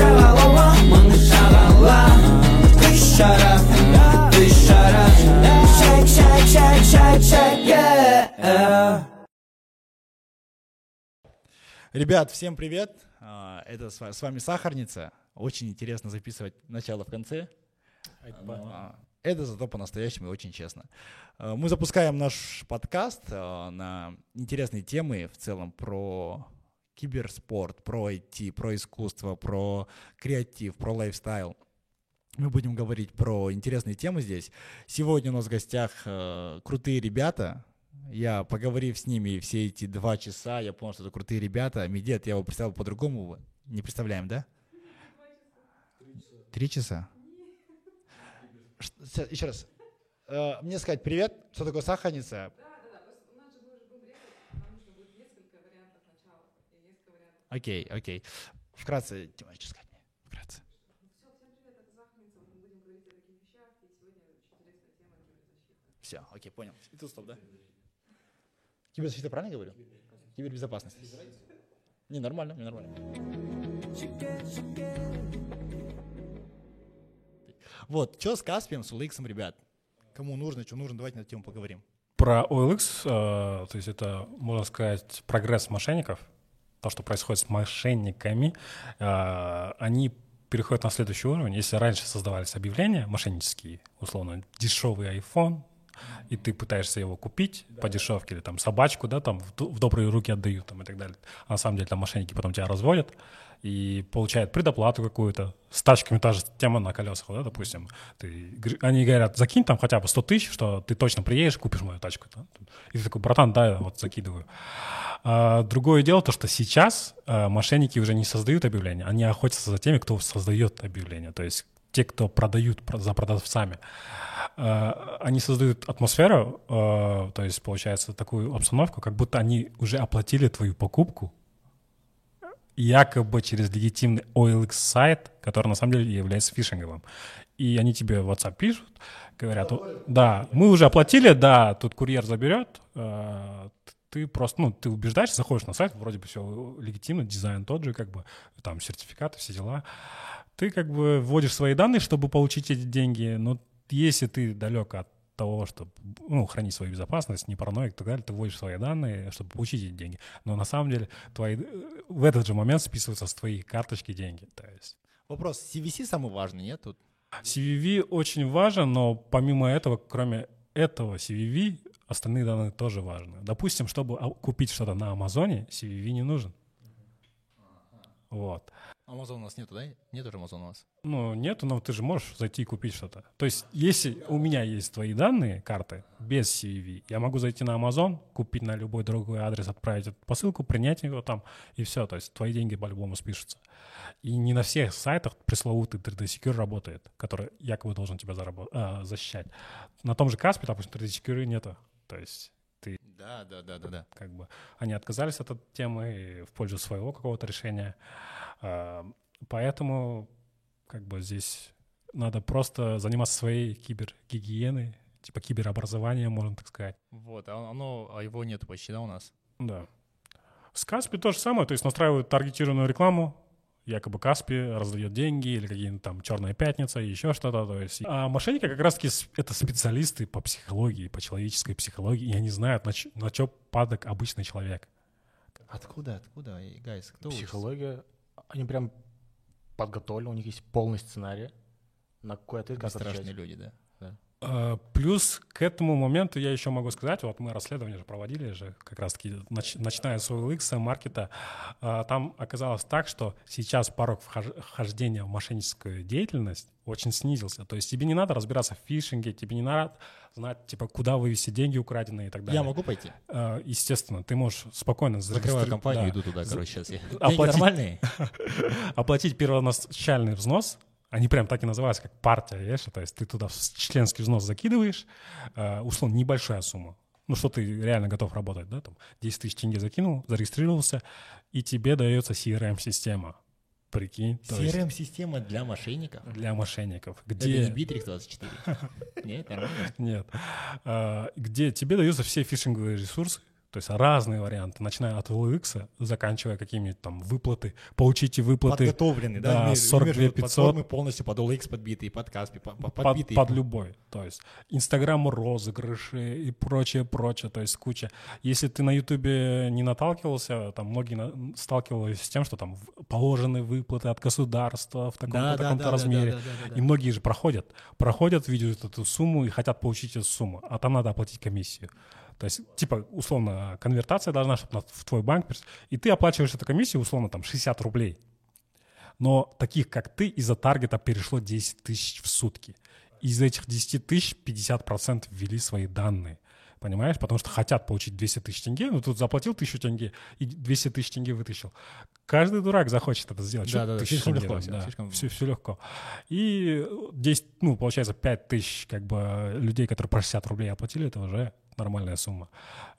Жағалауға мың шағала Шәк, шәк, шәк, шәк, шәк. Ребят, всем привет! А, Это с вами Сахарница. Очень интересно записывать начало в конце. Это зато по-настоящему и очень честно. А, Мы запускаем наш подкаст а, на интересные темы в целом про киберспорт, про IT, про искусство, про креатив, про лайфстайл. Мы будем говорить про интересные темы здесь. Сегодня у нас в гостях э, крутые ребята. Я, поговорив с ними все эти два часа, я понял, что это крутые ребята. Медет, я его представил по-другому. Не представляем, да? Три часа? Ш- с- Еще раз. Э, Мне сказать привет, что такое сахарница? Окей, окей. Вкратце, Тимофей, что сказать мне? Вкратце. Все, окей, понял. И тут стоп, да? Киберзащита правильно говорю? Кибербезопасность. Не, нормально, мне нормально. Вот, что с Каспием, с Уликсом, ребят? Кому нужно, что нужно, давайте на эту тему поговорим. Про OLX, э, то есть это, можно сказать, прогресс мошенников, то, что происходит с мошенниками, э, они переходят на следующий уровень. Если раньше создавались объявления мошеннические, условно, дешевый iPhone, и ты пытаешься его купить по дешевке, или там собачку, да, там в, в добрые руки отдают там, и так далее. А на самом деле там мошенники потом тебя разводят и получают предоплату какую-то. С тачками та же тема на колесах, да, допустим. Ты, они говорят, закинь там хотя бы 100 тысяч, что ты точно приедешь, купишь мою тачку. да. И ты такой, братан, да, вот закидываю. А, другое дело то, что сейчас а, мошенники уже не создают объявления, они охотятся за теми, кто создает объявления, то есть те, кто продают про- за продавцами. А, Они создают атмосферу, а, то есть получается такую обстановку, как будто они уже оплатили твою покупку, якобы через легитимный OLX сайт, который на самом деле является фишинговым. И они тебе в WhatsApp пишут, говорят, да, мы уже оплатили, да, тут курьер заберет, э, ты просто, ну, ты убеждаешь, заходишь на сайт, вроде бы все легитимно, дизайн тот же, как бы, там, сертификаты, все дела. Ты как бы вводишь свои данные, чтобы получить эти деньги, но если ты далек от того, чтобы ну, хранить свою безопасность, не параноик и так далее, ты вводишь свои данные, чтобы получить эти деньги. Но на самом деле твои, в этот же момент списываются с твоей карточки деньги. То есть Вопрос, CVC самый важный, нет? Тут CVV очень важен, но помимо этого, кроме этого CVV, остальные данные тоже важны. Допустим, чтобы а- купить что-то на Амазоне, CVV не нужен. Вот. Амазон у нас нету, да? Нет уже Амазона у нас. Ну, нету, но ты же можешь зайти и купить что-то. То есть, если у меня есть твои данные, карты, без CVV, я могу зайти на Amazon, купить на любой другой адрес, отправить эту посылку, принять его там, и все. То есть, твои деньги по-любому спишутся. И не на всех сайтах пресловутый 3D Secure работает, который якобы должен тебя заработ- а, защищать. На том же Каспе, допустим, 3D Secure нету. То есть, Да, да, да, да, да. как бы они отказались от этой темы в пользу своего какого-то решения. А, Поэтому как бы здесь надо просто заниматься своей кибергигиеной, типа киберобразованием, можно так сказать. Вот, а оно, а его нету почти, да, у нас? Да. С Каспи то же самое, то есть настраивают таргетированную рекламу, якобы Каспи раздает деньги или какие-то там черная пятница, еще что-то. То есть. А мошенники как раз-таки это специалисты по психологии, по человеческой психологии, и они знают, на, ч- на что падок обычный человек. Откуда, откуда, Эй, гайс, кто? Психология, они прям подготовлены, у них есть полный сценарий, на какой ответ как Страшные люди, да. А, Плюс к этому моменту я еще могу сказать, вот мы расследование же проводили же, как раз-таки, нач- начиная с OLX, маркета, а, там оказалось так, что сейчас порог вхож- вхождения в мошенническую деятельность очень снизился. То есть тебе не надо разбираться в фишинге, тебе не надо знать, типа, куда вывести деньги украденные и так далее. Я могу пойти? А, Естественно, ты можешь спокойно Закрываю компанию, да. иду туда, короче, сейчас я. Оплатить. нормальные? оплатить первоначальный взнос, они прям так и называются, как партия, видишь, то есть ты туда членский взнос закидываешь, э, условно, небольшая сумма, ну, что ты реально готов работать, да, там, 10 тысяч тенге закинул, зарегистрировался, и тебе дается CRM-система, прикинь, то есть CRM-система для мошенников? для мошенников, Это где... не Bittrex 24? Нет, нормально. Нет. А, Где тебе даются все фишинговые ресурсы, То есть разные варианты, начиная от OLX, заканчивая какими-нибудь там выплаты, получите выплаты. Подготовленный, да? Да, Мир- 42 мир, 500. Платформы полностью под OLX подбитые, под Каспи, по- по- под, подбитые. под любой. То есть Инстаграм розыгрыши и прочее, прочее, то есть куча. Если ты на Ютубе не наталкивался, там многие на- сталкивались с тем, что там положены выплаты от государства в таком-то, Да, да, да, да, размере. да, да, да, да. И многие же проходят, проходят, видят эту сумму и хотят получить эту сумму, а там надо оплатить комиссию. То есть, типа, условно, конвертация должна, чтобы в твой банк, и ты оплачиваешь эту комиссию, условно, там, 60 рублей. Но таких, как ты, из-за таргета перешло 10 тысяч в сутки. Из этих 10 тысяч 50% ввели свои данные. Понимаешь? Потому что хотят получить 200 тысяч тенге, ну тут заплатил 1000 тенге и 200 тысяч тенге вытащил. Каждый дурак захочет это сделать. Да, да, да, слишком легко Да, слишком- все, все легко. И 10, ну, получается, 5 тысяч как бы людей, которые по 60 рублей оплатили, это уже нормальная сумма.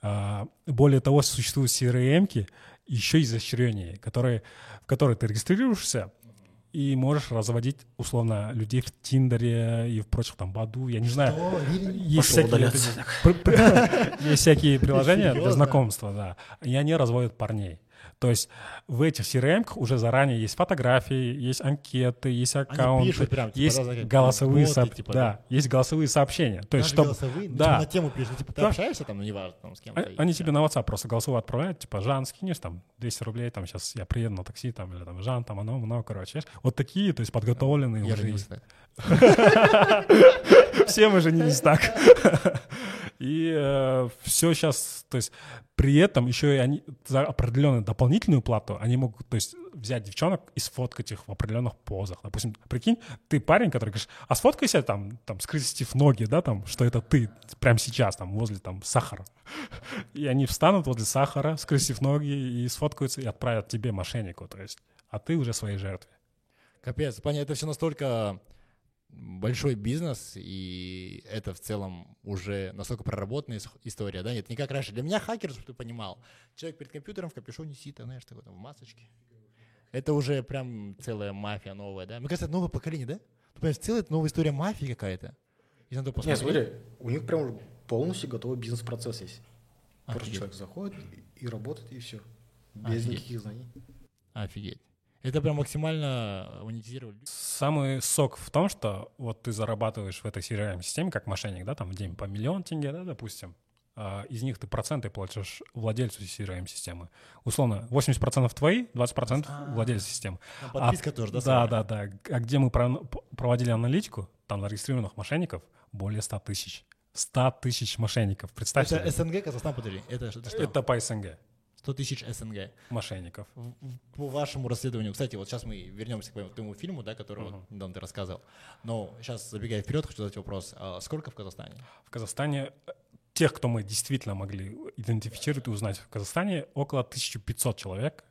А, Более того, существуют CRM-ки еще изощреннее, которые, в которые ты регистрируешься, и можешь разводить, условно, людей в Тиндере и в прочих, там, Баду, я не знаю. Есть всякие, есть приложения для знакомства, да. И они разводят парней. То есть в этих CRM уже заранее есть фотографии, есть анкеты, есть аккаунты, пишут прям, типа, есть да, голосовые боты, сооб- типа, да, да. есть голосовые сообщения. То есть, чтобы, голосовые, ну, да. типа на тему пишешь, ну, типа ты Да. общаешься там, ну неважно, там с и Они всё. тебе на WhatsApp просто голосовую отправляют, типа, Жан, скинешь там 200 рублей, там сейчас я приеду на такси, там, или там, Жан, там, оно, много, короче. знаешь. Вот такие, то есть подготовленные Я уже. Все мы женились так. И все сейчас, то есть при этом еще и они за определенную дополнительную плату, они могут, то есть взять девчонок и сфоткать их в определенных позах. Допустим, прикинь, ты парень, который говоришь, а сфоткайся там, там, скрестив ноги, да, там, что это ты прямо сейчас, там, возле там сахара. И они встанут возле сахара, скрестив ноги и сфоткаются и отправят тебе мошеннику, то есть, а ты уже своей жертве. Капец, понятно, это все настолько большой бизнес, и это в целом уже настолько проработанная ис- история, да, нет, не как раньше. Для меня хакер, чтобы ты понимал, человек перед компьютером в капюшоне сидит, а, знаешь, такой там в масочке. Это уже прям целая мафия новая, да? Мне кажется, это новое поколение, да? Ты понимаешь, целая это новая история мафии какая-то. И надо посмотреть. смотри, у них прям полностью готовый бизнес-процесс есть. Просто Офигеть. человек заходит и, и работает, и все. Без Офигеть. никаких знаний. Офигеть. Это прям максимально монетизировали. Самый сок в том, что вот ты зарабатываешь в этой CRM-системе как мошенник, да, там в день по миллион тенге, да, допустим, а из них ты проценты платишь владельцу CRM-системы. Условно, 80% твои, 20% владельца системы. Там подписка тоже, да, Да, да, да. А где мы про- проводили аналитику, там зарегистрированных мошенников более 100 тысяч. 100 тысяч мошенников, представь Это. СНГ, Казахстан, подожди. Это, это что? Это по СНГ 100 тысяч СНГ. мошенников. По вашему расследованию, кстати, вот сейчас мы вернемся к твоему фильму, да, который вот недавно ты рассказывал. Но сейчас, забегая вперед, хочу задать вопрос. А сколько в Казахстане? В Казахстане э, тех, кто мы действительно могли идентифицировать и узнать в Казахстане, около 1500 человек.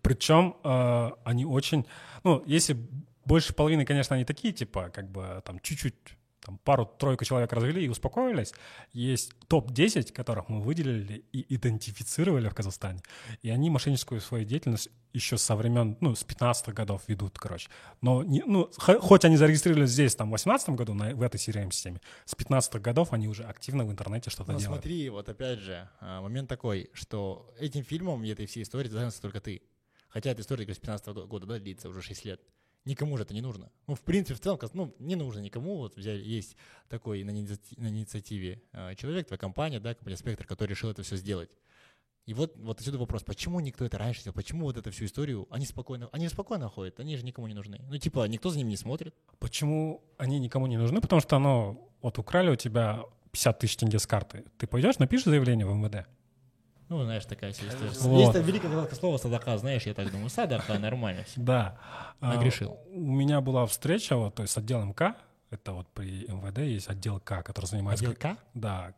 Причем э, они очень... Ну, если больше половины, конечно, они такие, типа, как бы там чуть-чуть там пару-тройку человек развели и успокоились. Есть топ-10, которых мы выделили и идентифицировали в Казахстане. И они мошенническую свою деятельность еще со времен, ну, с 15 годов ведут, короче. Но, не, ну, хо- хоть они зарегистрировались здесь, там, в 18 году на, в этой CRM-системе, с 15 годов они уже активно в интернете что-то Ну, делают. смотри, вот опять же, а, момент такой, что этим фильмом и этой всей историей займешься только ты. Хотя эта история, с 15 года, да, длится уже 6 лет. Никому же это не нужно. Ну, в принципе, в целом, ну, не нужно никому. Вот взяли, есть такой на, инициати- на инициативе а, человек, твоя компания, да, компания Спектр, который решил это все сделать. И вот, вот отсюда вопрос, почему никто это раньше сделал, почему вот эту всю историю, они спокойно, они спокойно ходят, они же никому не нужны. Ну, типа, никто за ними не смотрит. Почему они никому не нужны? Потому что оно, вот украли у тебя 50 тысяч тенге с карты. Ты пойдешь, напишешь заявление в МВД? Ну, знаешь, такая вся история. Вот. Есть великое казахское слово садака, знаешь, я так думаю, садака, нормально. Да. А, Нагрешил. У меня была встреча, вот, то есть с отделом К, это вот при МВД есть отдел К, который занимается... Отдел К? Да,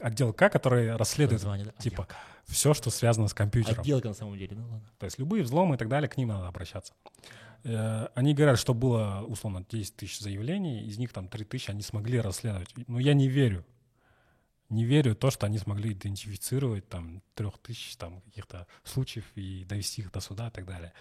отдел К, который расследует, да? типа, все, что связано с компьютером. Отделка на самом деле, ну ладно. То есть любые взломы и так далее, к ним надо обращаться. Э, Они говорят, что было, условно, 10 тысяч заявлений, из них там 3 тысячи они смогли расследовать. Но я не верю. Не верю в то, что они смогли идентифицировать там трех тысяч там каких-то случаев и довести их до суда и так далее.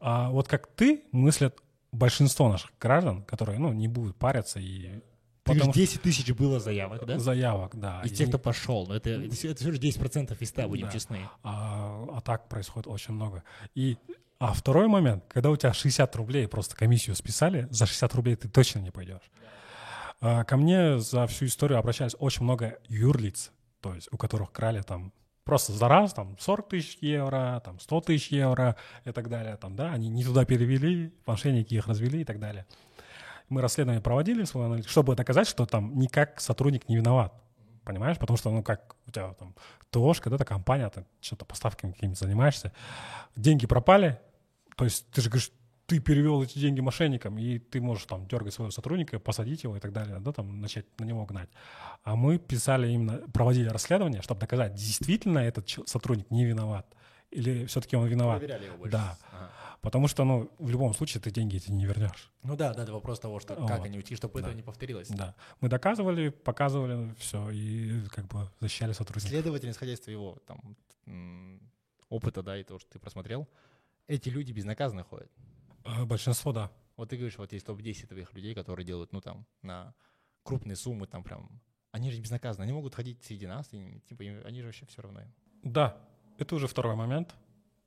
А вот как ты мыслят большинство наших граждан, которые, ну, не будут париться и Потому говоришь, 10 тысяч было заявок, да? Заявок, да. Из И- тех, кто пошел. Но это, это, всего лишь 10% из 100, будем Да. честны. А, а так происходит очень много. И, а второй момент, когда у тебя 60 рублей просто комиссию списали, за 60 рублей ты точно не пойдешь. Ко мне за всю историю обращались очень много юрлиц, то есть у которых крали там просто за раз там 40 тысяч евро, там 100 тысяч евро и так далее. Там, да, они не туда перевели, мошенники их развели и так далее. Мы расследование проводили, чтобы доказать, что там никак сотрудник не виноват. Понимаешь? Потому что, ну, как у тебя там ТОшка, когда-то компания, ты что-то поставками какими-то занимаешься, деньги пропали, то есть ты же говоришь, ты перевел эти деньги мошенникам, и ты можешь там дергать своего сотрудника, посадить его и так далее, да, там начать на него гнать. А мы писали именно, проводили расследование, чтобы доказать, действительно этот сотрудник не виноват, или все-таки он виноват. Проверяли его больше. Да. Ага. Потому что, ну, в любом случае ты деньги эти не вернешь. Ну да, да, это вопрос того, что как Вот. они уйти, чтобы Да. это не повторилось. Да. Мы доказывали, показывали все и как бы защищали сотрудников. Следовательно, исходя из твоего там, опыта, да, и того, что ты просмотрел, эти люди безнаказанно ходят. Э, Большинство, да. Вот ты говоришь, вот есть топ-10 твоих людей, которые делают, ну, там, на крупные суммы, там, прям, они же безнаказаны, они могут ходить среди нас, и, типа, им- они же вообще все равно. им. Да, это уже второй момент.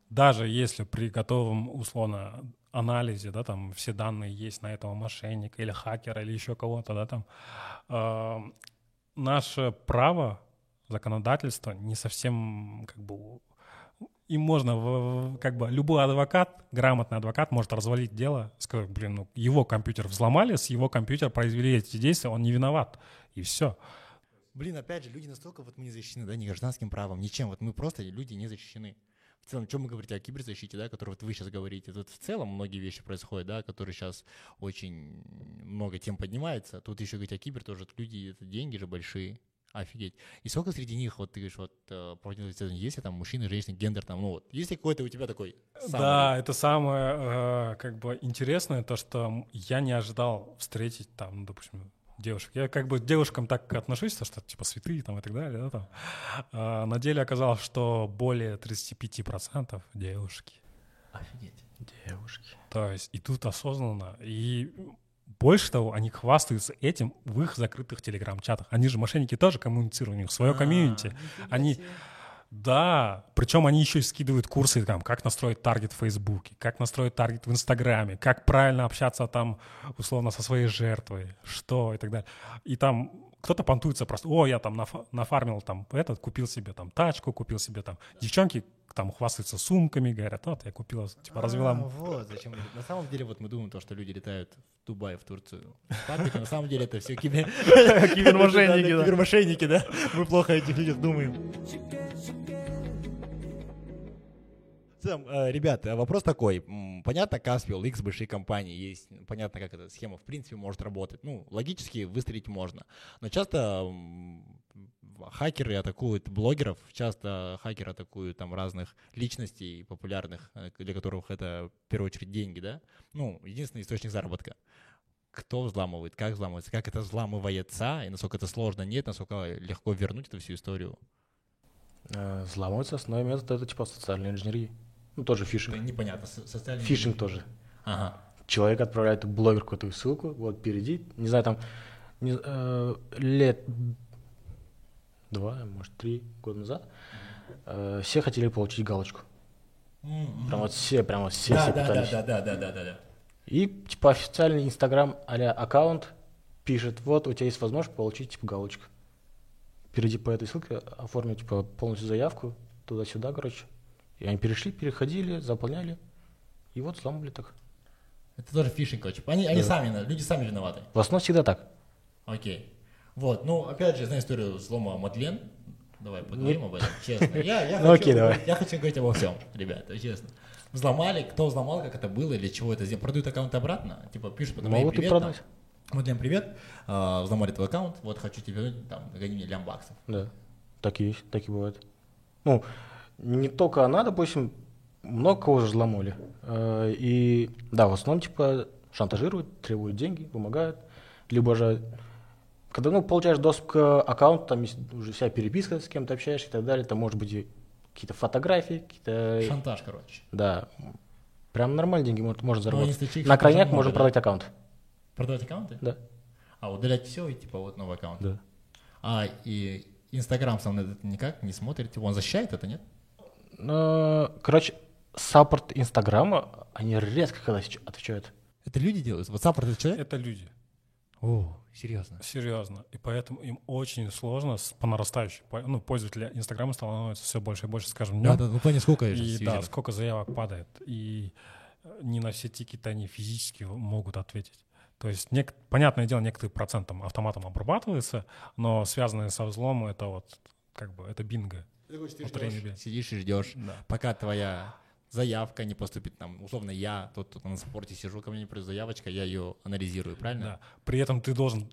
Даже если при готовом, условно, анализе, да, там все данные есть на этого мошенника или хакера или еще кого-то, да, там, э, наше право, законодательство не совсем, как бы, им можно, как бы, любой адвокат, грамотный адвокат может развалить дело, сказать, блин, ну, его компьютер взломали, с его компьютера произвели эти действия, он не виноват, и все. Блин, опять же, люди настолько вот мы не защищены, да, ни гражданским правом, ничем, вот мы просто люди не защищены. В целом, чем мы говорите о киберзащите, да, которую вот вы сейчас говорите, тут в целом многие вещи происходят, да, которые сейчас очень много тем поднимается. Тут еще говорить о кибер тоже, люди, это деньги же большие, офигеть. И сколько среди них, вот ты говоришь, вот э, проводил исследование, есть ли там мужчины, женщины, гендер там, ну вот, есть ли какой-то у тебя такой самый- Да, это самое э, как бы интересное, то, что я не ожидал встретить там, ну, допустим, девушек. Я как бы к девушкам так отношусь, то, что типа святые там и так далее. Да, там. А на деле оказалось, что более 35% девушки. Офигеть. Девушки. То есть и тут осознанно. И больше того, они хвастаются этим в их закрытых телеграм-чатах. Они же мошенники тоже коммуницируют, у них свое комьюнити. А, нифига Они-. Да, причем они еще и скидывают курсы, там, как настроить таргет в Фейсбуке, как настроить таргет в Инстаграме, как правильно общаться там, условно, со своей жертвой, что и так далее. И там кто-то понтуется просто, о, я там нафа- нафармил там этот, купил себе там тачку, купил себе там... Девчонки там хвастаются сумками, говорят, вот, я купила, типа, развела... А, вот зачем. На самом деле, вот мы думаем, то, что люди летают в Дубай, в Турцию. с папиком. на самом деле это все кибер... Кибермошенники, да. Кибермошенники, да. Мы плохо этих людях думаем. Целом, э, ребят, вопрос такой. Понятно, Каспи, X большие компании есть. Понятно, как эта схема в принципе может работать. Ну, логически выстрелить можно. Но часто хакеры атакуют блогеров, часто хакеры атакуют там разных личностей популярных, э, для которых это в первую очередь деньги, да? Ну, единственный источник заработка. Кто взламывает, как взламывается, как это взламывается, и насколько это сложно, нет, насколько легко вернуть эту всю историю. Э, Взламывается основной метод это типа социальной инженерии. Ну, тоже Это фишинг. непонятно. со- социальный Фишинг тоже. Ага. Человек отправляет блогер какую-то ссылку, вот перейди, не знаю, там не- э, лет два, может, три года назад э, все хотели получить галочку. Прям вот все, прям вот все, Да, все да, пытались. да, да, да, да, да, да. И типа официальный инстаграм а аккаунт пишет, вот у тебя есть возможность получить типа галочку. Перейди по этой ссылке, оформи типа полностью заявку, туда-сюда, короче. И они перешли, переходили, заполняли. И вот взламывали так. Это тоже фишинг, короче. Они, они Да. сами, люди сами виноваты. В основном всегда так. Окей. Вот, ну, опять же, знаю историю взлома Мадлен. Давай поговорим об этом, честно. Я, я, Ну, хочу, окей, давай. я хочу говорить обо всем, ребята, честно. Взломали, кто взломал, как это было, для чего это сделали. Продают аккаунт обратно, типа пишут потом, «Эй, Могут и привет, там, продать. Мадлен, привет, а, взломали твой аккаунт, вот хочу тебе вернуть, там, гони мне лям баксов. Да, так и есть, так и бывает. Ну, не только она, допустим, много кого же взломали. Э, И да, в основном типа шантажируют, требуют деньги, вымогают. Либо же, когда ну, получаешь доступ к аккаунту, там есть уже вся переписка, с кем ты общаешься и так далее, там может быть и какие-то фотографии, какие-то... Шантаж, короче. Да, прям нормально деньги может, можно Ну, заработать. если На крайняк можно да? продать аккаунт. Продавать аккаунты? Да. А, удалять все и типа вот новый аккаунт. Да. А, и Инстаграм сам на это никак не смотрит, он защищает это, нет? Но, короче, саппорт Инстаграма, они редко когда отвеч- отвечают. Это люди делают? WhatsApp это человек? Это люди. О, серьезно. Серьезно. И поэтому им очень сложно с- по нарастающей. по- Ну, пользователя Инстаграма становится все больше и больше с каждым днем. Да, да, ну плане сколько же И да, сколько заявок падает. И не на все тикеты они физически могут ответить. То есть, нек- понятное дело, некоторый процент там автоматом обрабатывается, но связанные со взломом это вот как бы это бинго. Ты Внутри небес. Сидишь и ждешь, Да. пока твоя заявка не поступит, там, условно, я, тот, кто на спорте сижу, ко мне не придет заявочка, я ее анализирую, правильно? Да. При этом ты должен,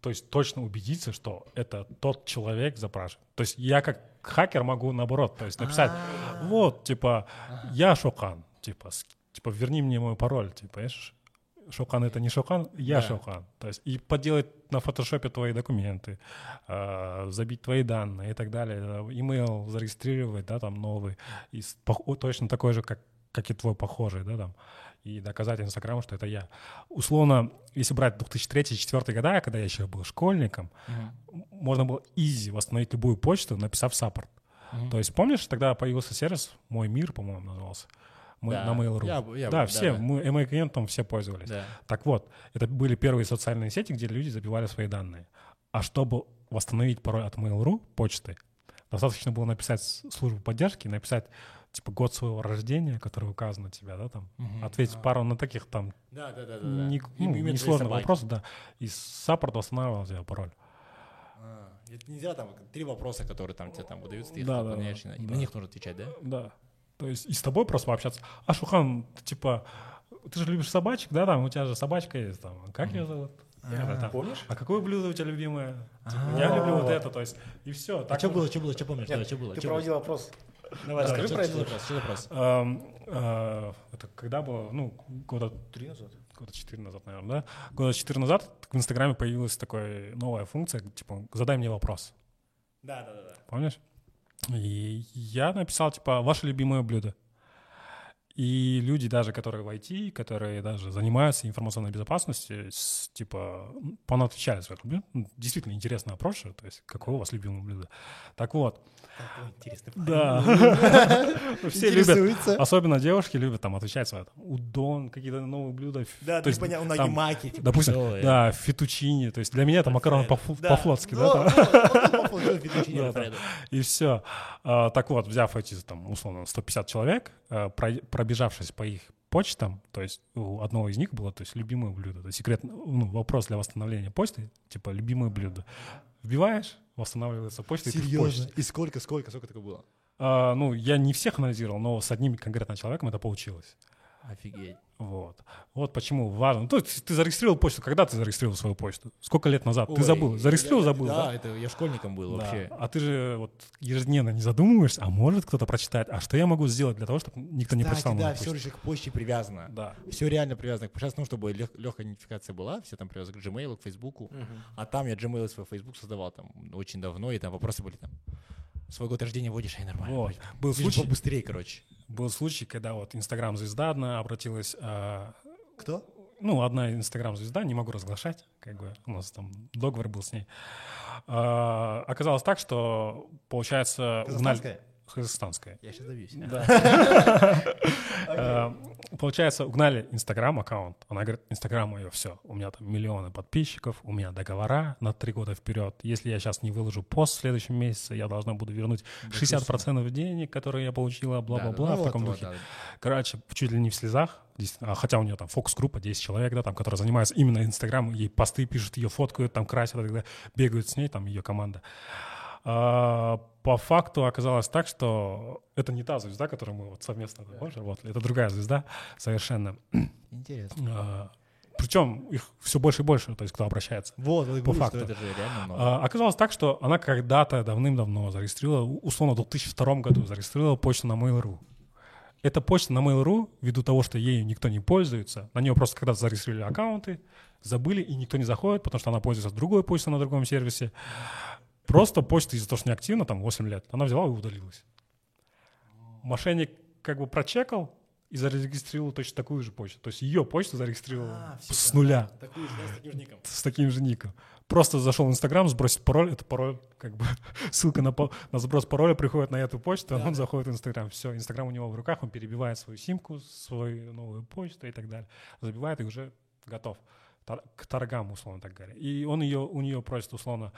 то есть точно убедиться, что это тот человек запрашивает. То есть я как хакер могу наоборот, то есть написать, вот, типа, я Шокан, типа, типа, верни мне мой пароль, типа, понимаешь? Шокан это не Шокан, я Да. Шокан. То есть и поделать на фотошопе твои документы, э, забить твои данные и так далее, имейл зарегистрировать, да, там новый, и точно такой же, как, как и твой похожий, да, там, и доказать Инстаграму, что это я. Условно, если брать 2003-2004 года, когда я еще был школьником, м- можно было easy восстановить любую почту, написав саппорт. Мгм. То есть, помнишь, тогда появился сервис «Мой мир», по-моему, назывался? Мы, Да, на Mail.ru. я я да, все, да. мы email клиентом все пользовались. Да. Так вот, это были первые социальные сети, где люди забивали свои данные. А чтобы восстановить пароль от Mail.ru почты, достаточно было написать службу поддержки, написать типа год своего рождения, который указан на тебя, да, там, Мгм. ответить пару на таких там Да, да, да, да. не, да. ну, собаки. вопросов, да. И саппорт восстанавливал тебе пароль. А, Это нельзя там три вопроса, которые там тебе там выдаются, ты их Да, да, выполняешь, да, и на да. них нужно отвечать, да? Да. То есть и с тобой просто пообщаться. А Шухан, типа, ты же любишь собачек, да, там у тебя же собачка есть, там, как ее зовут? Помнишь? А какое блюдо у тебя любимое? Типа, А. я люблю вот это, то есть, и все. А что было, что было, что помнишь? Что было? Ты проводил опрос. было? Давай, Расскажи про что это. за вопрос, вопрос? Эм, э, Это когда было, ну, года Три назад. года 4 назад, наверное, да? Года 4 назад в Инстаграме появилась такая новая функция, типа, задай мне вопрос. Да, да, да. Помнишь? И я написал, типа, ваше любимое блюдо. И люди даже, которые в IT, которые даже занимаются информационной безопасностью, с- типа, понатвечали своих блюд. Ну, Действительно интересно опрос, то есть, какое у вас любимое блюдо. Так вот, Какой интересный да, все любят, особенно девушки любят там отвечать там, удон, какие-то новые блюда. Да, то есть, непонятно, там, маки, типа, допустим, да, фетучини, то есть для меня это макароны по-флотски, да, ну, ну, ну. И все. так вот, взяв эти, там, условно, 150 человек, э, пробежавшись по их почтам, то есть у одного из них было, то есть, любимое блюдо. Это секрет, ну, вопрос для восстановления почты, типа, любимое блюдо. Вбиваешь, восстанавливается почта, и ты в Серьезно? И сколько, сколько, сколько такое было? А, ну, я не всех анализировал, но с одним конкретно человеком это получилось. Офигеть. Вот. Вот почему важно. Ну, то есть ты зарегистрировал почту. Когда ты зарегистрировал свою почту? Сколько лет назад? ты Ой, забыл. Зарегистрировал, я- забыл, Да, да? это я школьником был Да. вообще. А ты же вот ежедневно не задумываешься, а может кто-то прочитать, а что я могу сделать для того, чтобы никто не Кстати, прочитал да, все же к почте привязано. Да. Все реально привязано. Сейчас, ну, чтобы легкая идентификация была, все там привязаны к Gmail, к Facebook. А там я Gmail свой Facebook создавал там очень давно, и там вопросы были там. Свой год рождения вводишь, и нормально. Вот. Был Лишь случай, побыстрее, короче. был случай, когда вот Инстаграм-звезда одна обратилась, а, Кто? ну, одна Инстаграм-звезда, не могу разглашать, как бы у нас там договор был с ней. А, оказалось так, что, получается, угнали... Казахстанская? Я сейчас добьюсь. Э, Получается, угнали Инстаграм аккаунт. Она говорит, Инстаграм мое все. У меня там миллионы подписчиков, у меня договора на три года вперед. Если я сейчас не выложу пост в следующем месяце, я должна буду вернуть 60% денег, которые я получила, бла-бла-бла, в таком духе. Короче, чуть ли не в слезах. А хотя у нее там фокус-группа, 10 человек, да, там, которые занимаются именно Инстаграмом, ей посты пишут, ее фоткают, там красят, бегают с ней, там ее команда. А, по факту оказалось так, что это не та звезда, которую мы вот совместно помнишь, работали, это другая звезда совершенно. Интересно. А, причем их все больше и больше, то есть кто обращается. Вот, По говорю, факту. это же реально много. А, оказалось так, что она когда-то давным-давно зарегистрировала, условно, в 2002 году зарегистрировала почту на Mail.ru. Эта почта на Mail.ru, ввиду того, что ею никто не пользуется, на нее просто когда-то зарегистрировали аккаунты, забыли, и никто не заходит, потому что она пользуется другой почтой на другом сервисе. Просто почта из-за того, что неактивна, там 8 лет, она взяла и удалилась. Мошенник как бы прочекал, и зарегистрировал точно такую же почту. То есть ее почту зарегистрировал А, с нуля, Такую же, да, с таким же ником. с таким же ником. Просто зашел в Инстаграм, сбросить пароль, это пароль, как бы ссылка на, на сброс пароля приходит на эту почту, а Да, он заходит в Инстаграм. Все, Инстаграм у него в руках, он перебивает свою симку, свою новую почту и так далее. Забивает и уже готов к торгам, условно так говоря. И он ее, у нее просит, условно,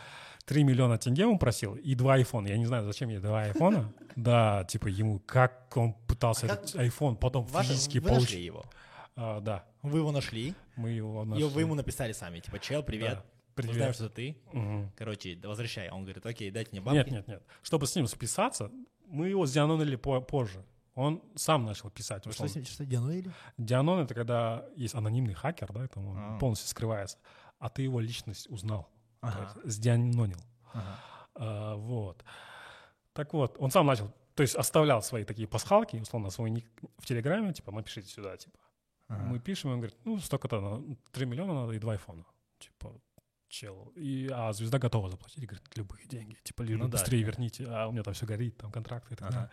3 миллиона тенге он просил и два айфона. Я не знаю, зачем ей два айфона. Да, типа ему, как он пытался А этот айфон потом физически получить. его? А, Да, Вы его нашли, мы его и нашли. вы ему написали сами, типа, чел, привет, Да, привет. знаем, что ты, короче, возвращай. Он говорит, окей, дайте мне бабки. Нет, нет, нет. Чтобы с ним списаться, мы его по- позже. Он сам начал писать. Что, с ним- что делали? Дианон — это когда есть анонимный хакер, да, там он А. полностью скрывается, а ты его личность узнал, то Ага. есть сдианонил. Ага. А, вот. Так вот, он сам начал, то есть оставлял свои такие пасхалки, условно, свой ник в Телеграме, типа, напишите сюда, типа. Ага. Мы пишем, и он говорит, ну, столько-то, надо, 3 миллиона надо и два айфона. Типа, чел. И, а звезда готова заплатить, говорит, любые деньги. Типа, Ну да. быстрее верните, а у меня там все горит, там контракты и так Ага. далее.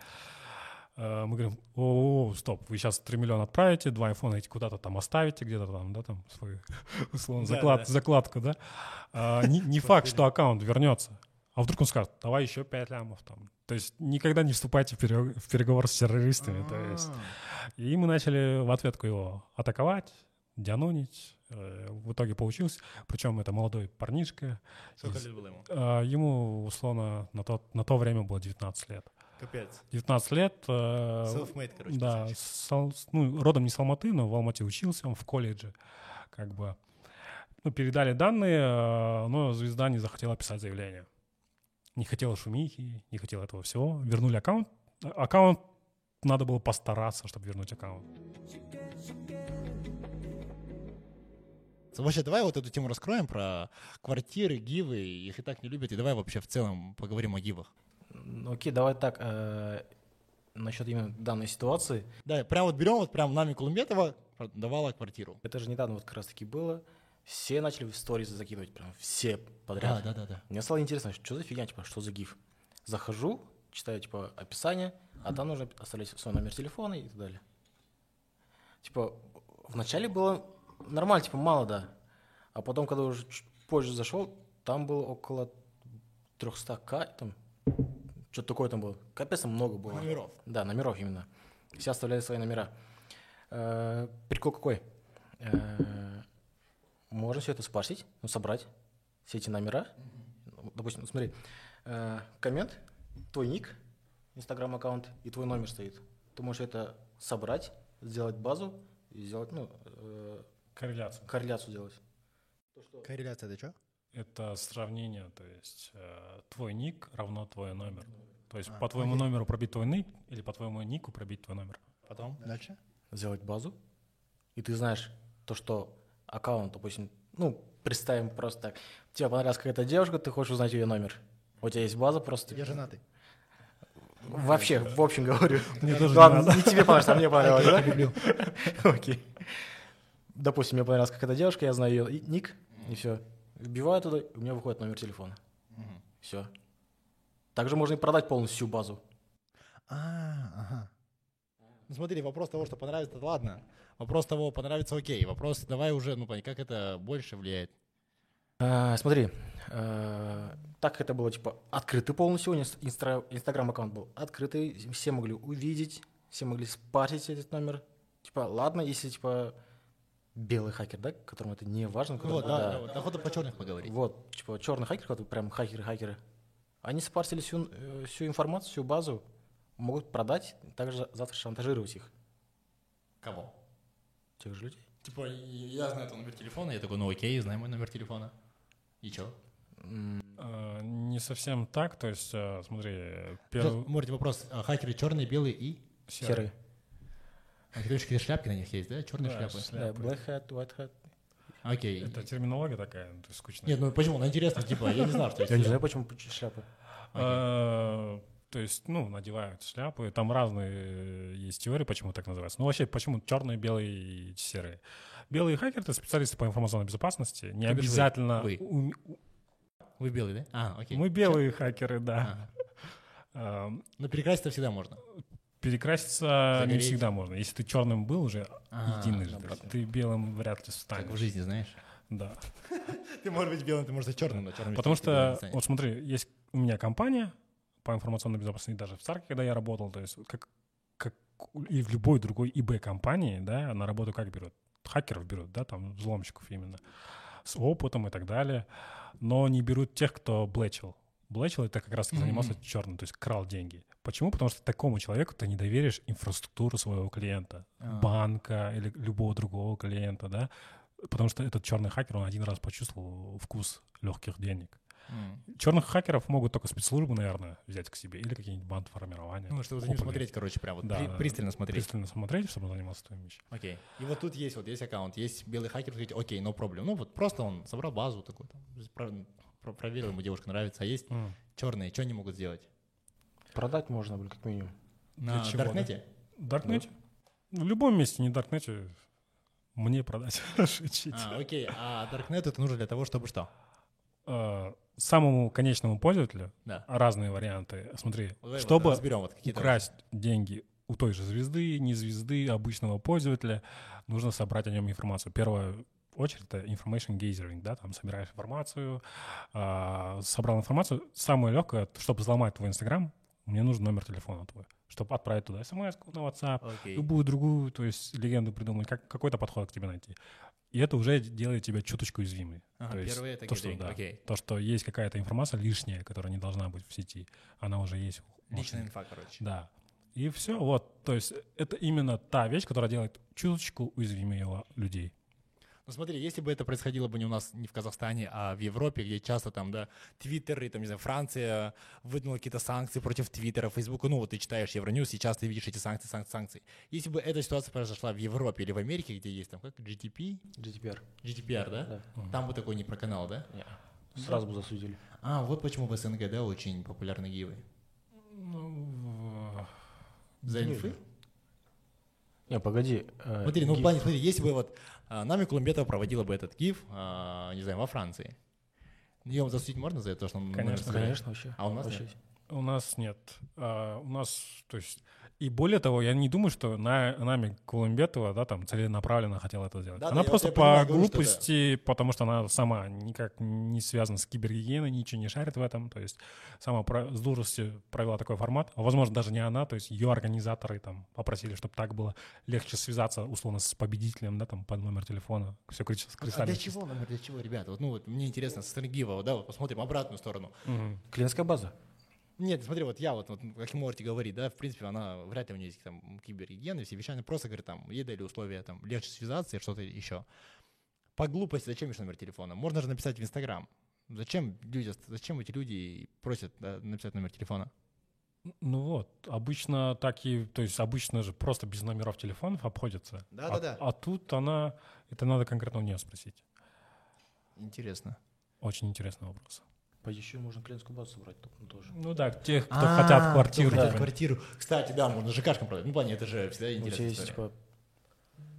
А, Мы говорим, о, стоп, вы сейчас 3 миллиона отправите, два айфона эти куда-то там оставите, где-то там, да, там свою, условно, Да, заклад- да. закладку, да. А, Не не факт, что аккаунт вернется. А вдруг он скажет, давай еще 5 лямов там. То есть никогда не вступайте в перег- в переговор с террористами. То есть А. и мы начали в ответку его атаковать, дианонить. Э, В итоге получился. Причем это молодой парнишка. Сколько лет было ему? а, Ему, условно, на то, на то время было 19 лет. Капец. 19 лет. э, Self-made, короче. да, красавчик. с Ал- с- ну, родом не с Алматы, но в Алмате учился, он в колледже. Как бы. Ну, передали данные, э, но звезда не захотела писать заявление. Не хотела шумихи, не хотела этого всего. Вернули аккаунт. Аккаунт надо было постараться, чтобы вернуть аккаунт. Вообще, давай вот эту тему раскроем про квартиры, гивы. Их и так не любят. И давай вообще в целом поговорим о гивах. Ну, Окей, давай так. э, насчет именно данной ситуации. Да, прям вот берем, вот прям нами Колумбетова давала квартиру. Это же недавно вот как раз таки было. Все начали в сторис закидывать, прям все подряд. да, да, да. Мне стало интересно, что за фигня, типа, что за гиф. Захожу, читаю, типа, описание, а там нужно оставлять свой номер телефона и так далее. Типа, вначале было нормально, типа, мало, да. А потом, когда уже чуть позже зашел, там было около 300к, там, что-то такое там было. Капец, там много было. Номеров. Да, номеров именно. Все оставляли свои номера. Э, Прикол какой? Э, Можно все это спарсить, ну, собрать, все эти номера. Ну, Допустим, смотри, э, коммент, твой ник, инстаграм-аккаунт и твой номер стоит. Ты можешь это собрать, сделать базу и сделать, ну, э, Корреляция. корреляцию делать. Корреляция это что? Это сравнение, то есть э, твой ник равно твой номер. То есть А, по твоему окей. номеру пробить твой ник или по твоему нику пробить твой номер. Потом дальше? Сделать базу, и ты знаешь то, что аккаунт, допустим, ну, представим просто так. Тебе понравилась какая-то девушка, ты хочешь узнать ее номер. У тебя есть база просто. Я женатый. Вообще, в общем говорю. Мне тоже не Ладно, надо. не тебе понравилось, а мне понравилось, да? Окей. Допустим, мне понравилась какая-то девушка, я знаю ее ник, и все. Вбиваю туда, и у меня выходит номер телефона. Все. Также можно и продать полностью всю базу. А, ага. Ну смотри, вопрос того, что понравится, это ладно. Вопрос того, понравится, окей. Вопрос, давай уже, ну, как это больше влияет. А, смотри, э, так как это было типа открытый полностью, инстаграм аккаунт был открытый, все могли увидеть, все могли спарсить этот номер. Типа, ладно, если типа белый хакер, да, которому это не важно. Вот, да, да, вот, охота по черных поговорить. Вот, типа черный хакер, который прям хакеры-хакеры, они спарсили всю, э, всю информацию, всю базу, могут продать, также завтра шантажировать их, Кого? тех же людей. Типа, я знаю твой номер телефона, я такой, ну окей, знаю мой номер телефона. И чё? Э, Не совсем так, то есть, э, смотри, первый... Можете вопрос, а хакеры черные, белые и? Серые. А ты говоришь, какие шляпки на них есть, да? Черные Да, шляпы? шляпы. Да, black hat, white hat. Окей. Это терминология такая, то есть скучная. Нет, ну почему? Ну интересно, типа, я не знал, что Я не знаю, почему шляпы. Э, То есть, ну, надевают шляпы. Там разные э, есть теории, почему так называется. Ну, вообще, почему черные, белые и серые. Белые хакеры — это специалисты по информационной безопасности. Не обязательно... Вы. ум- Вы белый, да? А, окей. Мы белые хакеры, да. Эм, Но перекраситься всегда можно. Перекраситься не всегда можно. Если ты черным был уже А, единожды, допустим. ты белым вряд ли Как станешь. в жизни, знаешь. Да. Ты можешь быть белым, ты можешь быть черным, но черным. Потому что, вот смотри, есть у меня компания по информационной безопасности, даже в Царке, когда я работал, то есть как, как и в любой другой ИБ-компании, да, на работу как берут? Хакеров берут, да, там, взломщиков именно, с опытом и так далее, но не берут тех, кто блэчил. Блэчил — это как раз занимался черным, то есть крал деньги. Почему? Потому что такому человеку ты не доверишь инфраструктуру своего клиента, А. банка или любого другого клиента, да, потому что этот черный хакер, он один раз почувствовал вкус легких денег. М. Черных хакеров могут только спецслужбы, наверное, взять к себе, или какие-нибудь бандформирования. Ну, чтобы за ним смотреть, короче, прям вот Да, при- да, пристально смотреть. Пристально смотреть, чтобы он занимался твоими вещами. Окей. И вот тут есть, вот есть аккаунт, есть белый хакер, говорите, окей, no проблем. Ну вот просто он собрал базу такой, там, про- про- проверил, ему девушка нравится, а есть М. черные, что они могут сделать? Продать можно, блин, как минимум. На чего, да? Даркнете? Даркнете? В любом месте, не Даркнете, мне продать. А, окей. А Даркнет это нужно для того, чтобы что? Э, Самому конечному пользователю Да. разные варианты. Смотри, давай чтобы вот разберем вот какие-то. украсть деньги у той же звезды, не звезды, обычного пользователя, нужно собрать о нем информацию. Первая очередь это information gathering, да, там собираешь информацию, а, собрал информацию. Самое легкое, чтобы взломать твой Инстаграм, мне нужен номер телефона твой, чтобы отправить туда смс на WhatsApp, Окей. любую другую, то есть легенду придумать, как, какой-то подход к тебе найти. И это уже делает тебя чуточку уязвимой. Ага, то есть первое это то, что, да, окей. то, что есть какая-то информация лишняя, которая не должна быть в сети, она уже есть. Личная инфа, короче. Да. И все, вот, то есть это именно та вещь, которая делает чуточку уязвимее людей. Ну смотри, если бы это происходило бы не у нас, не в Казахстане, а в Европе, где часто там, да, Твиттеры, там, не знаю, Франция выдвинула какие-то санкции против Твиттера, Фейсбука, ну вот ты читаешь Евроньюз, сейчас ты видишь эти санкции, санкции, санкции. Если бы эта ситуация произошла в Европе или в Америке, где есть там, как, GTP, GDPR. GDPR, да? Да. Там бы такой не про канал, да? Не. Сразу бы засудили. А, вот почему в СНГ, да, очень популярны гивы. За инфы? Не, погоди. э, Смотри, ну в гиф- плане, смотри, если бы вот нами Кулумбетова проводила бы этот гиф, а, не знаю, во Франции, ее засудить можно за это, что он Конечно? Конечно, вообще. А у нас Вообще. нет? У нас нет. А, у нас, то есть, и более того, я не думаю, что на, нами Кулымбетова, да, там целенаправленно хотела это сделать. Да, да, она я просто по понимаю, говорю, что глупости, потому что она сама никак не связана с кибергигиеной, ничего не шарит в этом, то есть сама про, с дурости провела такой формат, а возможно даже не она, то есть ее организаторы там попросили, чтобы так было легче связаться условно с победителем, да, там под номер телефона, все А для чего номер, для чего, ребята? Вот, ну вот мне интересно, вот, да, вот посмотрим обратную сторону. Клиентская база. Нет, смотри, вот я вот, вот как вы можете говорить, да, в принципе, она, вряд ли у нее есть там кибергигиена и все вещи, она просто говорит, там, ей дали условия, там, легче связаться и что-то еще. По глупости, зачем еще номер телефона? Можно же написать в Инстаграм. Зачем люди, зачем эти люди просят да, написать номер телефона? Ну вот, обычно так и, то есть обычно же просто без номеров телефонов обходится. Да-да-да. А, а тут она, это надо конкретно у нее спросить. Интересно. Очень интересный вопрос. По еще можно клиентскую базу собрать ну, тоже. Ну да, тех, кто А, хотят квартиру. кто хотят да. квартиру. Кстати, да, можно ЖКшкам продать. Ну, в плане, это же всегда У тебя интересная есть типа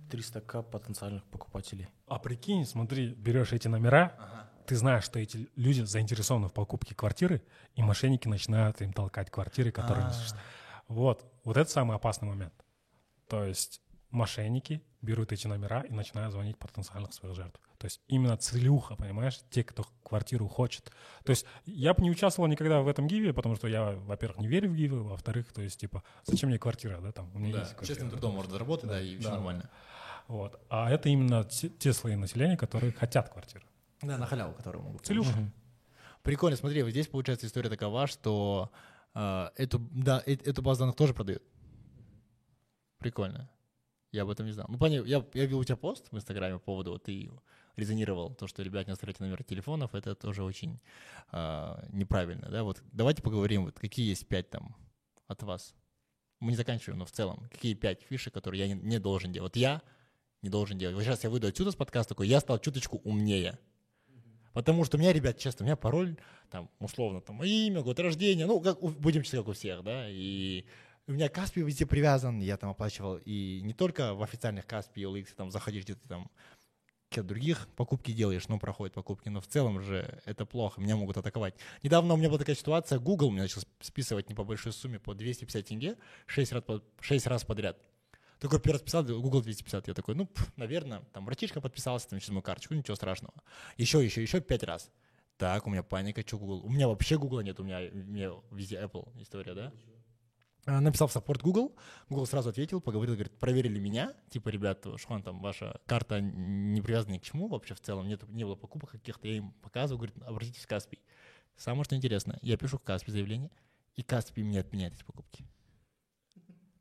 300к потенциальных покупателей. А прикинь, смотри, берешь эти номера, Ага. ты знаешь, что эти люди заинтересованы в покупке квартиры, и мошенники начинают им толкать квартиры, которые... А. Вот, вот это самый опасный момент. То есть мошенники берут эти номера и начинают звонить потенциальных своих жертв. То есть именно целюха, понимаешь, те, кто квартиру хочет. То есть я бы не участвовал никогда в этом гиве, потому что я, во-первых, не верю в гивы, во-вторых, то есть, типа, зачем мне квартира, да, там, у меня Да, есть квартира. честным трудом можно заработать, да, и все Да. нормально. Вот. А это именно те, те слои населения, которые хотят квартиры. Да, на халяву, которую могут. Целюха. Прикольно, смотри, вот здесь получается история такова, что э, эту, да, э- эту базу данных тоже продают. Прикольно. Я об этом не знал. Ну, понял, я, я видел у тебя пост в Инстаграме по поводу, вот ты резонировал, то, что, ребят, не оставляйте номер телефонов, это тоже очень э, неправильно, да, вот давайте поговорим, вот какие есть пять там от вас. Мы не заканчиваем, но в целом, какие пять фишек, которые я не, не должен делать. Вот я не должен делать. Вот сейчас я выйду отсюда с подкаста такой, я стал чуточку умнее. Потому что у меня, ребят, честно, у меня пароль, там, условно, там, имя, год рождения, ну, как, будем честны, как у всех, да, и у меня Каспи везде привязан, я там оплачивал, и не только в официальных Каспи, OLX, там, заходишь где-то там, какие других покупки делаешь, ну, проходят покупки, но в целом же это плохо, меня могут атаковать. Недавно у меня была такая ситуация, Google мне начал списывать не по большой сумме, по 250 тенге 6 раз, по- 6 раз подряд. Такой первый раз писал, Google 250, я такой, ну, пф, наверное, там братишка подписался, там через мою карточку, ничего страшного. Еще, еще, еще 5 раз. Так, у меня паника, что Google? У меня вообще Google нет, у меня, у меня везде Apple история, да? А, Написал в саппорт Google, Google сразу ответил, поговорил, говорит, проверили меня, типа, ребят, Шуан, там, ваша карта не привязана ни к чему вообще в целом, нет, не было покупок каких-то, я им показываю, говорит, обратитесь в Каспий. Самое что интересно, я пишу в Каспий заявление, и Каспий мне отменяет эти покупки.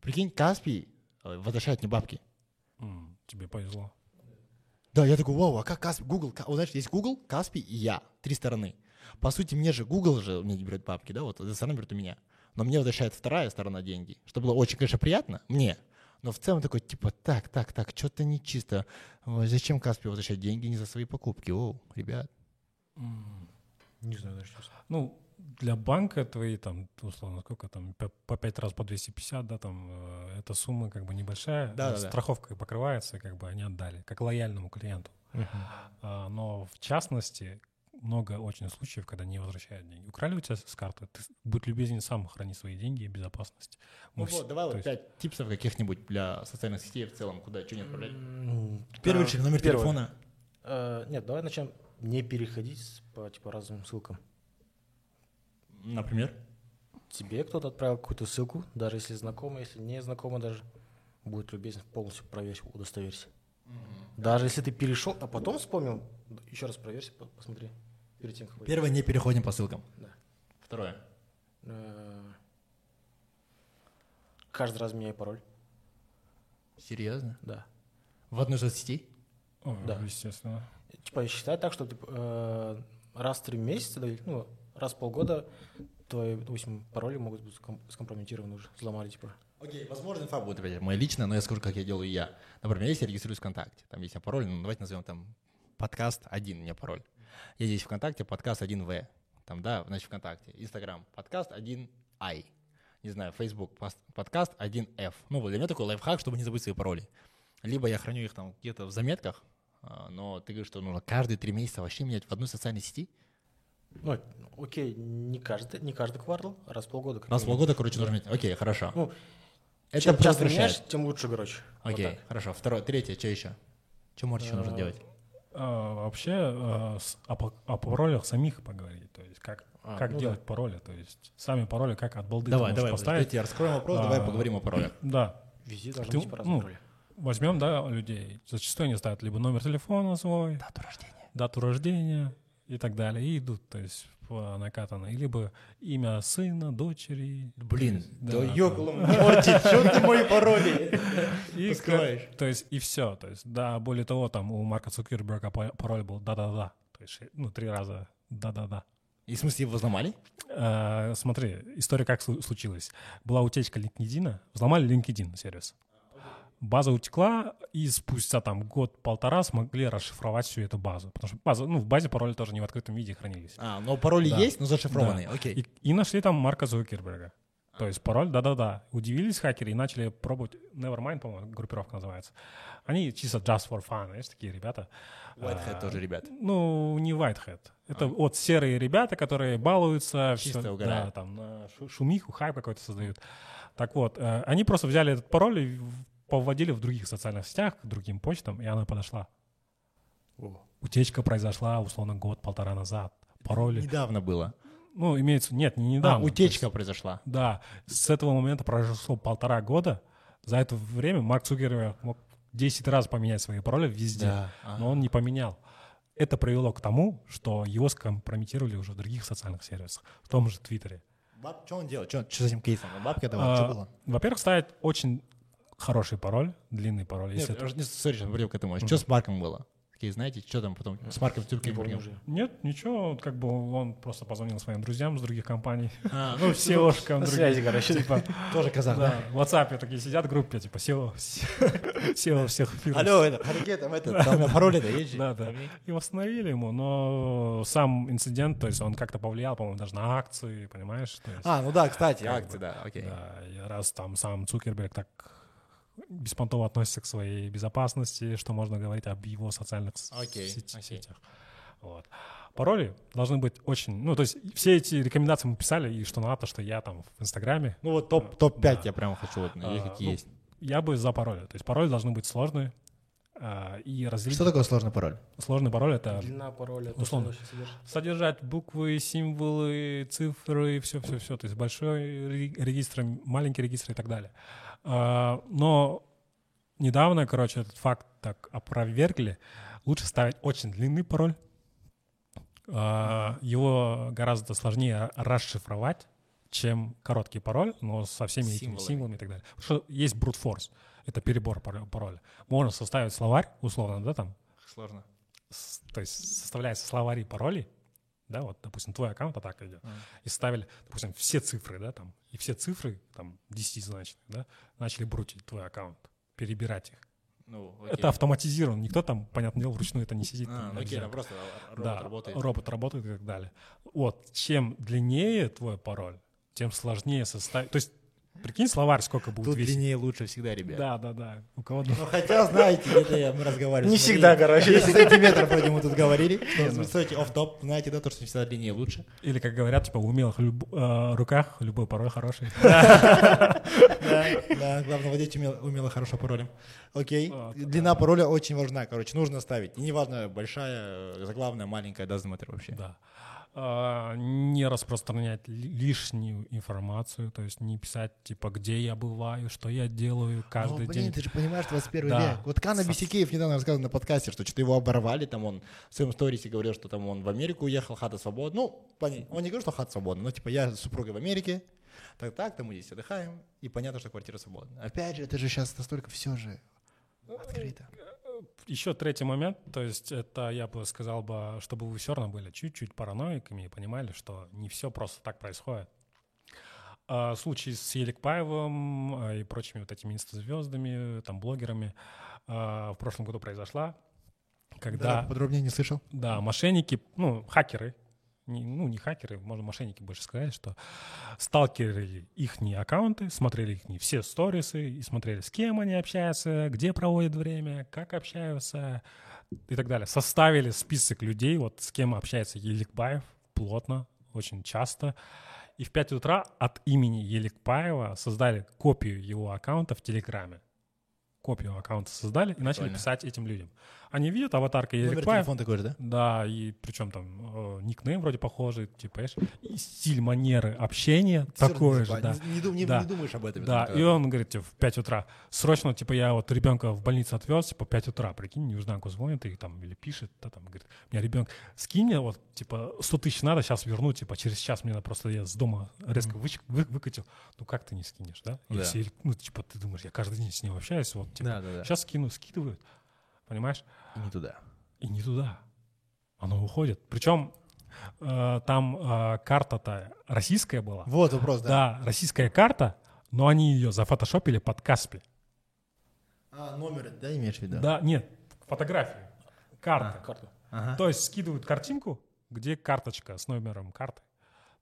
Прикинь, Каспий э, возвращает мне бабки. М, Тебе повезло. Да, я такой, вау, а как Каспий, Google, вот знаешь, есть Google, Каспий и я, три стороны. По сути, мне же Google же мне не берет бабки, да, вот эта сторона берет у меня. Но мне возвращает вторая сторона деньги, что было очень, конечно, приятно мне. Но в целом такой, типа, так, так, так, что-то нечисто. Зачем Каспий возвращать деньги не за свои покупки? О, ребят. Не знаю даже честно. Ну, для банка твои там, условно, сколько там, по- по 5 раз по 250, да, там, э, эта сумма как бы небольшая, Да, да, да. страховка покрывается, как бы они отдали, как лояльному клиенту. А, но в частности, много очень случаев, когда не возвращают деньги. Украли у тебя с карты, ты будь любезен сам храни свои деньги и безопасность. Ну Мы вс- вот, давай вот есть- пять типсов каких-нибудь для социальных сетей в целом, куда что не отправлять. Первый а, шаг, номер первое. телефона. Э, Нет, давай начнем не переходить по типа разным ссылкам. Например? Тебе кто-то отправил какую-то ссылку, даже если знакомый, если не знакомый даже, будет любезен полностью проверь, удостоверься. Даже если ты перешел, а потом вспомнил, еще раз проверься, по- посмотри. Перед тем, как... Первое, не переходим по ссылкам. Да. Второе. Э, Каждый раз меняй пароль. Серьезно? Да. В одной соцсети? О, Да. естественно. Типа считай так, что типа, э, раз в три месяца, да, или, ну, раз в полгода твои, допустим, пароли могут быть ском- скомпрометированы уже, взломали, типа. Окей, возможно, инфа будет опять моя личная, но я скажу, как я делаю я. Например, если я регистрируюсь ВКонтакте, там есть у меня пароль, ну, давайте назовем там подкаст 1 у меня пароль. Я здесь ВКонтакте, подкаст 1В. Там, да, значит, ВКонтакте. Инстаграм, подкаст 1I. Не знаю, Facebook, подкаст 1F. Ну, вот для меня такой лайфхак, чтобы не забыть свои пароли. Либо я храню их там где-то в заметках, а, но ты говоришь, что нужно каждые три месяца вообще менять в одной социальной сети. Ну, окей, не каждый, не каждый квартал, раз в полгода. Раз в полгода, короче, нужно менять. Окей, хорошо. Ну, Это чем часто меняешь, тем лучше, короче. Вот Окей, так. хорошо. Второе, третье, что еще? Что может еще нужно А, делать? А, вообще а, с- о, па- о паролях самих поговорить, то есть как, А, как ну делать пароли, то есть сами пароли как от балды Давай, ты давай, поставить. Я раскроем вопрос, давай А, поговорим о паролях. Да, Везде должны Ты- быть по-разному ну, пароли. возьмем, да, людей. Зачастую они ставят либо номер телефона свой, Дату рождения. дату рождения и так далее, и идут, то есть по накатанной. Либо имя сына, дочери. Блин, Да, да да. ёкалом морти, что ты мои пароли? И, Раскрываешь. к- то есть и все. То есть, да, более того, там у Марка Цукерберга па- пароль был да-да-да. То есть, ну, три раза да-да-да. И в смысле его взломали? Э, смотри, история как слу- случилась. Была утечка LinkedIn, взломали LinkedIn сервис. База утекла, и спустя там год-полтора смогли расшифровать всю эту базу. Потому что база, ну, в базе пароли тоже не в открытом виде хранились. А, но пароли Да. есть, но зашифрованные. Да. Окей. И, и нашли там Марка Зукерберга. То есть пароль, да-да-да. Удивились хакеры и начали пробовать, Nevermind, по-моему, группировка называется. Они чисто just for fun, знаешь, такие ребята. Whitehead А, тоже, ребят. Ну, не Whitehead. Это вот серые ребята, которые балуются. Чисто всё, угорают. Да, там на шу- шумиху, хайп какой-то создают. Так вот, э, они просто взяли этот пароль и повводили в других социальных сетях, к другим почтам, и она подошла. О. Утечка произошла, условно, год-полтора назад. Пароли. Недавно было. Ну, имеется... Нет, не Да, недавно. утечка То есть, произошла. да, с этого момента прошло полтора года. За это время Марк Цукерберг мог 10 раз поменять свои пароли везде, Да, но он не поменял. Это привело к тому, что его скомпрометировали уже в других социальных сервисах, в том же Твиттере. Баб, что он делал? Что с этим кейсом? Бабки давал? А, Что было? Во-первых, ставить очень хороший пароль, длинный пароль. Если Нет, это- не- сори, что к этому. Что с Марком было? Такие, знаете, что там потом с Марком Не помню Цукербергом? уже. Нет, ничего, как бы он просто позвонил своим друзьям с других компаний, А, ну, SEO-шкам На других. связи, короче. Типа, тоже казах, да? да, в WhatsApp такие сидят в группе, типа SEO, SEO всех фирм. Алло, это, Харике, там это, там это есть? Да, да. И восстановили ему, но сам инцидент, то есть он как-то повлиял, по-моему, даже на акции, понимаешь? А, ну да, кстати, акции, да, окей. да, раз там сам Цукерберг так беспонтово относится к своей безопасности, что можно говорить об его социальных с- Окей, сети- окей. сетях. Вот. Пароли должны быть очень... Ну, то есть все эти рекомендации мы писали, и что надо, что я там в Инстаграме. Ну вот топ, топ-5 Да. я прям хочу, вот, А, какие ну, есть. Я бы за пароли. То есть пароли должны быть сложные. а, и разделить... Что такое сложный пароль? Сложный пароль — это Длина пароля, Условно. содержать буквы, символы, цифры, все-все-все. То есть большой ре- регистр, маленький регистр и так далее. А, Но недавно, короче, этот факт так опровергли. Лучше ставить очень длинный пароль. А, Его гораздо сложнее расшифровать, чем короткий пароль, но со всеми этими Символами. символами и так далее. Потому что есть brute force. Это перебор паро- пароля. Можно составить словарь, условно, да, там, Сложно. с- то есть составляется словари паролей, да, вот, допустим, твой аккаунт атака идет, Мгм. и ставили, допустим, все цифры, да, там, и все цифры, там, 10-значные, да, начали брутить твой аккаунт, перебирать их. Ну, окей. Это автоматизировано, никто там, понятное дело, вручную это не сидит. А, ну, окей, ну, просто робот да, работает. робот работает и так далее. Вот, чем длиннее твой пароль, тем сложнее составить, то есть, прикинь, словарь сколько будет Тут весить. длиннее лучше всегда, ребят. Да, да, да. У кого Ну, хотя, знаете, где-то я- мы разговаривали. Не всегда, короче. 10 сантиметров вроде мы тут говорили. Ну, Стойте, оф-топ, знаете, да, то, что всегда длиннее лучше. Или, как говорят, типа, в умелых э, руках любой пароль хороший. Да, да, главное владеть умело, умело хорошо паролем. Окей, длина пароля очень важна, короче, нужно ставить. И неважно, большая, заглавная, маленькая, doesn't matter вообще. Да. А, Не распространять ли- лишнюю информацию, то есть не писать, типа, где я бываю, что я делаю каждый Ну, блин, день. ты же понимаешь, 21 Да. век. Вот Кана Бесикеев недавно рассказывал на подкасте, что что-то его оборвали, там он в своем сторисе говорил, что там он в Америку уехал, хата свободна. Ну, он не говорил, что хата свободна, но типа я с супругой в Америке, так так, там мы здесь отдыхаем, и понятно, что квартира свободна. Опять же, это же сейчас настолько все же открыто. Еще третий момент, то есть это, я бы сказал бы, чтобы вы все равно были чуть-чуть параноиками и понимали, что не все просто так происходит. А, Случай с Еликпаевым а, и прочими вот этими инстазвездами, там, блогерами а, в прошлом году произошла, когда... подробнее не слышал. Да, мошенники, ну, хакеры, не, ну, не хакеры, можно мошенники больше сказать, что сталкерили их аккаунты, смотрели их все сторисы и смотрели, с кем они общаются, где проводят время, как общаются и так далее. Составили список людей, вот с кем общается Еликбаев плотно, очень часто. И в 5 утра от имени Еликбаева создали копию его аккаунта в Телеграме. Копию аккаунта создали и начали Прикольно. писать этим людям. Они видят аватарка Номер Еликбаев, телефона такой же, да? да, и причем там э, никнейм вроде похожий, типа, понимаешь, и стиль манеры общения такой же, да. Не, не- Да. не думаешь об этом. Да, и он говорит, типа, в 5 утра, срочно, типа, я вот ребенка в больницу отвез, типа, в 5 утра, прикинь, Южнанку звонит и там, или пишет, да, там, говорит, у меня ребенок, скинь мне, вот, типа, 100 тысяч надо, сейчас верну, типа, через час мне надо просто, я с дома резко выч- вы- выкатил, ну, как ты не скинешь, да? И Да. все, ну, типа, ты думаешь, я каждый день с ним общаюсь, вот, типа, Да, да, да. сейчас скину, скидывают, понимаешь? И не туда. И не туда. Оно уходит. Причем э, там э, карта-то российская была. Вот вопрос, да. Да, российская карта, но они ее зафотошопили под Каспи. А, номер, да, имеешь в виду? Да, нет, фотографию. Карта. Карту. Ага. То есть скидывают картинку, где карточка с номером карты.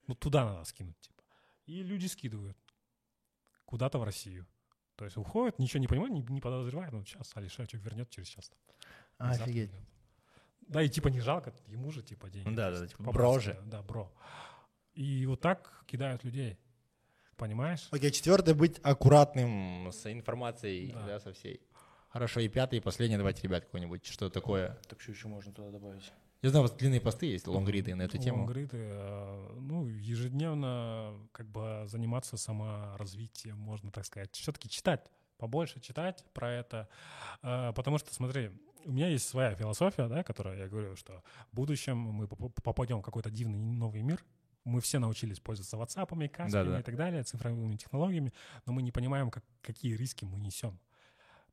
Ну, туда надо скинуть, типа. И люди скидывают куда-то в Россию. То есть уходят, ничего не понимают, не, не подозревают. Ну, сейчас Алишачев вернет через час. там. Завтра Офигеть. вернет. Да, и типа не жалко, ему же типа деньги. Да, да, типа, по-братски, бро же. Да, бро. И вот так кидают людей. Понимаешь? Окей, четвертое быть аккуратным с информацией, Да. да, со всей. Хорошо, и пятый, и последний, давайте, ребят, какой-нибудь, что такое. Так что еще можно туда добавить? Я знаю, у вас длинные посты есть, лонгриды на эту тему. Лонгриды, э, ну, ежедневно как бы заниматься саморазвитием, можно так сказать. Все-таки читать, побольше читать про это. Э, Потому что, смотри, у меня есть своя философия, да, которая я говорю, что в будущем мы поп- попадем в какой-то дивный новый мир, мы все научились пользоваться WhatsApp, Каспиями Да-да. и так далее, цифровыми технологиями, но мы не понимаем, как, какие риски мы несем.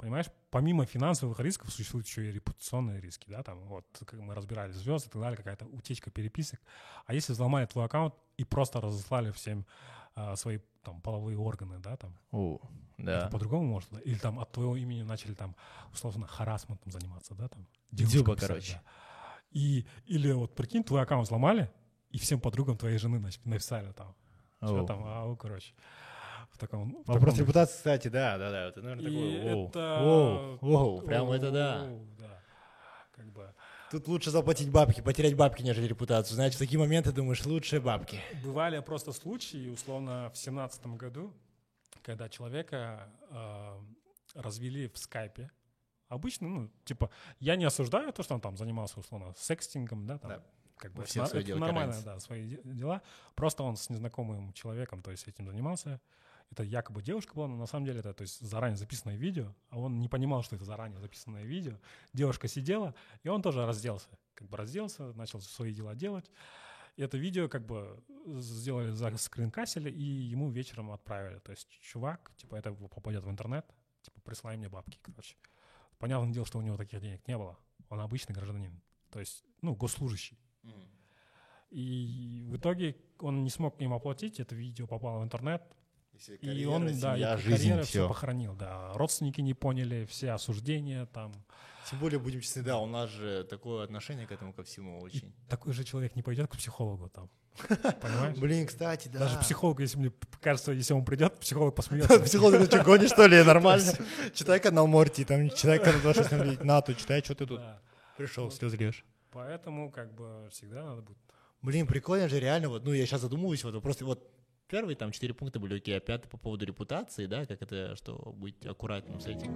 Понимаешь, помимо финансовых рисков существуют еще и репутационные риски, да, там вот как мы разбирали звезды и так далее, какая-то утечка переписок. А если взломали твой аккаунт и просто разослали всем а, свои там половые органы, да, там, О, да. это по-другому может, да? или там от твоего имени начали там условно харасментом заниматься, да, там. Писать, короче. да. И, или вот прикинь, твой аккаунт взломали, и всем подругам твоей жены написали там, что там, ау, короче. Таком... в Вопрос таком- репутации, кстати, да, да, да. Это, наверное, И такой, воу, это- воу, воу, прям это да. Да. Как бы Тут лучше заплатить бабки, потерять бабки, нежели репутацию. Знаете, в такие моменты думаешь, лучше бабки. бывали просто случаи, условно, в семнадцатом году, когда человека э, развели в скайпе. Обычно, ну, типа, я не осуждаю то, что он там занимался, условно, секстингом, да, там, Да. как бы, всех это свои дела, нормально, разница. да, свои де- дела. Просто он с незнакомым человеком, то есть этим занимался. Это якобы девушка была, но на самом деле это то есть, заранее записанное видео, а он не понимал, что это заранее записанное видео. Девушка сидела, и он тоже разделся. Как бы разделся, начал свои дела делать. И это видео как бы сделали, за скринкасили, и ему вечером отправили. То есть чувак, типа, это попадет в интернет, типа, присылай мне бабки, короче. Понятное дело, что у него таких денег не было. Он обычный гражданин. То есть, ну, госслужащий. И в итоге он не смог им оплатить, это видео попало в интернет, и он, да, семья, и жизнь, карьера все. все похоронил, да. Родственники не поняли, все осуждения там. Тем более, будем честны, да, у нас же такое отношение к этому ко всему очень. Такой же человек не пойдет к психологу там. Понимаешь? Блин, кстати, да. Даже психолог, если мне кажется, если он придет, психолог посмеется. Психолог, ты что, гонишь, что ли? Нормально. Читай канал Морти, там, читай канал 26 на, то читай, что ты тут Да. пришел, слез льешь. Поэтому, как бы, всегда надо будет. Блин, прикольно же, реально, вот, ну, я сейчас задумываюсь, вот, просто вот первые там четыре пункта были окей, а пятый по поводу репутации, да, как это, что быть аккуратным с этим.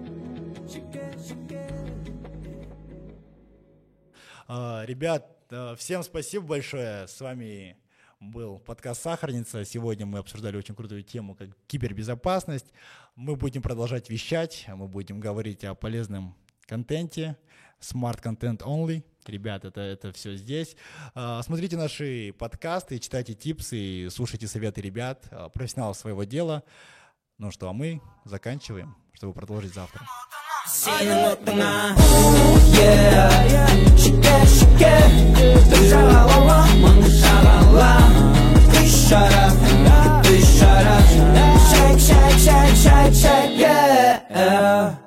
А, Ребят, а, всем спасибо большое. С вами был подкаст «Сахарница». Сегодня мы обсуждали очень крутую тему, как кибербезопасность. Мы будем продолжать вещать, мы будем говорить о полезном контенте, content only ребят, это, это все здесь. Смотрите наши подкасты, читайте типсы, слушайте советы ребят, профессионалов своего дела. Ну что, а мы заканчиваем, чтобы продолжить завтра. Yeah.